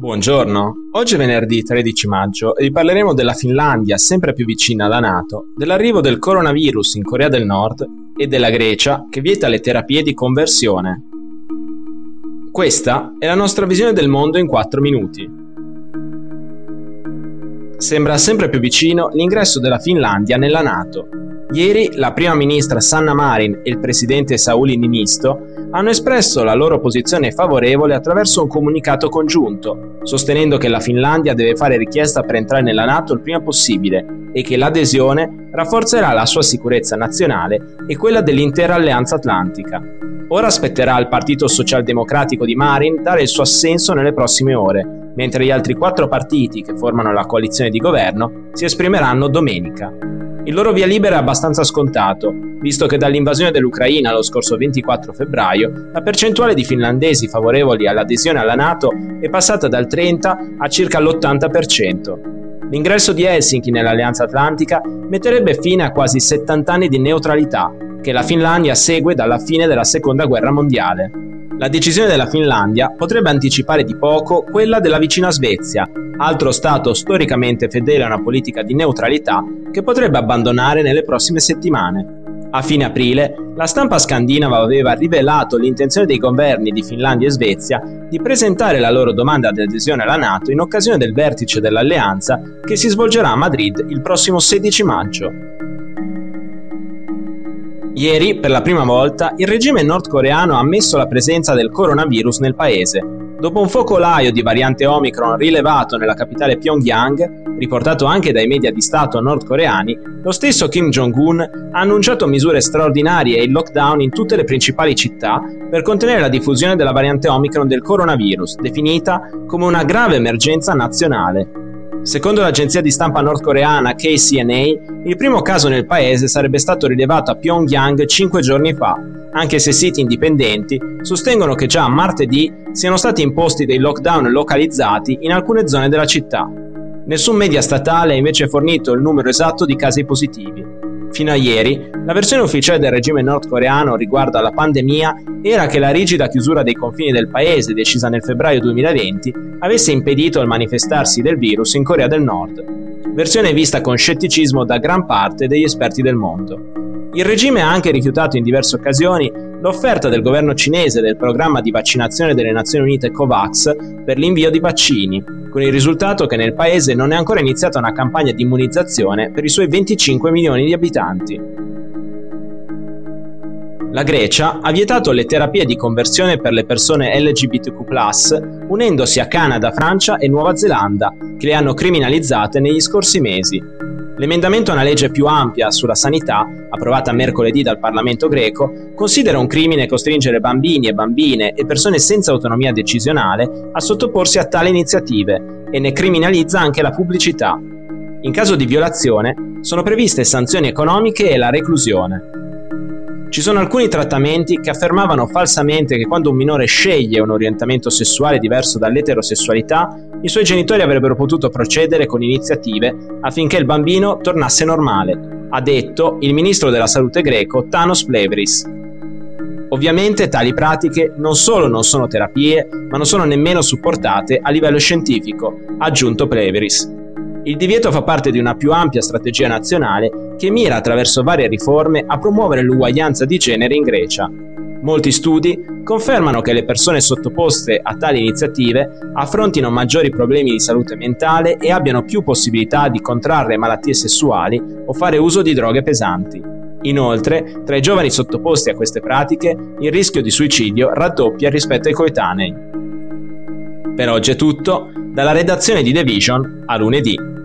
Buongiorno, oggi è venerdì 13 maggio e vi parleremo della Finlandia sempre più vicina alla Nato, dell'arrivo del coronavirus in Corea del Nord e della Grecia che vieta le terapie di conversione. Questa è la nostra visione del mondo in 4 minuti. Sembra sempre più vicino l'ingresso della Finlandia nella Nato. Ieri la prima ministra Sanna Marin e il presidente Sauli Ninisto hanno espresso la loro posizione favorevole attraverso un comunicato congiunto, sostenendo che la Finlandia deve fare richiesta per entrare nella Nato il prima possibile e che l'adesione rafforzerà la sua sicurezza nazionale e quella dell'intera alleanza atlantica. Ora aspetterà al Partito Socialdemocratico di Marin dare il suo assenso nelle prossime ore, mentre gli altri quattro partiti che formano la coalizione di governo si esprimeranno domenica. Il loro via libera è abbastanza scontato, visto che dall'invasione dell'Ucraina lo scorso 24 febbraio la percentuale di finlandesi favorevoli all'adesione alla Nato è passata dal 30 a circa l'80%. L'ingresso di Helsinki nell'Alleanza Atlantica metterebbe fine a quasi 70 anni di neutralità, che la Finlandia segue dalla fine della Seconda Guerra Mondiale. La decisione della Finlandia potrebbe anticipare di poco quella della vicina Svezia, altro Stato storicamente fedele a una politica di neutralità che potrebbe abbandonare nelle prossime settimane. A fine aprile, la stampa scandinava aveva rivelato l'intenzione dei governi di Finlandia e Svezia di presentare la loro domanda di adesione alla Nato in occasione del vertice dell'alleanza che si svolgerà a Madrid il prossimo 16 maggio. Ieri, per la prima volta, il regime nordcoreano ha ammesso la presenza del coronavirus nel paese, Dopo un focolaio di variante Omicron rilevato nella capitale Pyongyang, riportato anche dai media di Stato nordcoreani, lo stesso Kim Jong-un ha annunciato misure straordinarie e il lockdown in tutte le principali città per contenere la diffusione della variante Omicron del coronavirus, definita come una grave emergenza nazionale. Secondo l'agenzia di stampa nordcoreana KCNA, il primo caso nel paese sarebbe stato rilevato a Pyongyang cinque giorni fa, anche se siti indipendenti sostengono che già martedì siano stati imposti dei lockdown localizzati in alcune zone della città. Nessun media statale ha invece fornito il numero esatto di casi positivi. Fino a ieri, la versione ufficiale del regime nordcoreano riguardo alla pandemia era che la rigida chiusura dei confini del paese, decisa nel febbraio 2020, avesse impedito il manifestarsi del virus in Corea del Nord, versione vista con scetticismo da gran parte degli esperti del mondo. Il regime ha anche rifiutato in diverse occasioni l'offerta del governo cinese del programma di vaccinazione delle Nazioni Unite COVAX per l'invio di vaccini, con il risultato che nel paese non è ancora iniziata una campagna di immunizzazione per i suoi 25 milioni di abitanti. La Grecia ha vietato le terapie di conversione per le persone LGBTQ, unendosi a Canada, Francia e Nuova Zelanda, che le hanno criminalizzate negli scorsi mesi. L'emendamento a una legge più ampia sulla sanità, approvata mercoledì dal Parlamento greco, considera un crimine costringere bambini e bambine e persone senza autonomia decisionale a sottoporsi a tali iniziative e ne criminalizza anche la pubblicità. In caso di violazione sono previste sanzioni economiche e la reclusione. Ci sono alcuni trattamenti che affermavano falsamente che quando un minore sceglie un orientamento sessuale diverso dall'eterosessualità, i suoi genitori avrebbero potuto procedere con iniziative affinché il bambino tornasse normale, ha detto il ministro della salute greco Thanos Plevris. Ovviamente tali pratiche non solo non sono terapie, ma non sono nemmeno supportate a livello scientifico, ha aggiunto Plevris. Il divieto fa parte di una più ampia strategia nazionale che mira attraverso varie riforme a promuovere l'uguaglianza di genere in Grecia. Molti studi confermano che le persone sottoposte a tali iniziative affrontino maggiori problemi di salute mentale e abbiano più possibilità di contrarre malattie sessuali o fare uso di droghe pesanti. Inoltre, tra i giovani sottoposti a queste pratiche, il rischio di suicidio raddoppia rispetto ai coetanei. Per oggi è tutto, dalla redazione di The Vision a lunedì.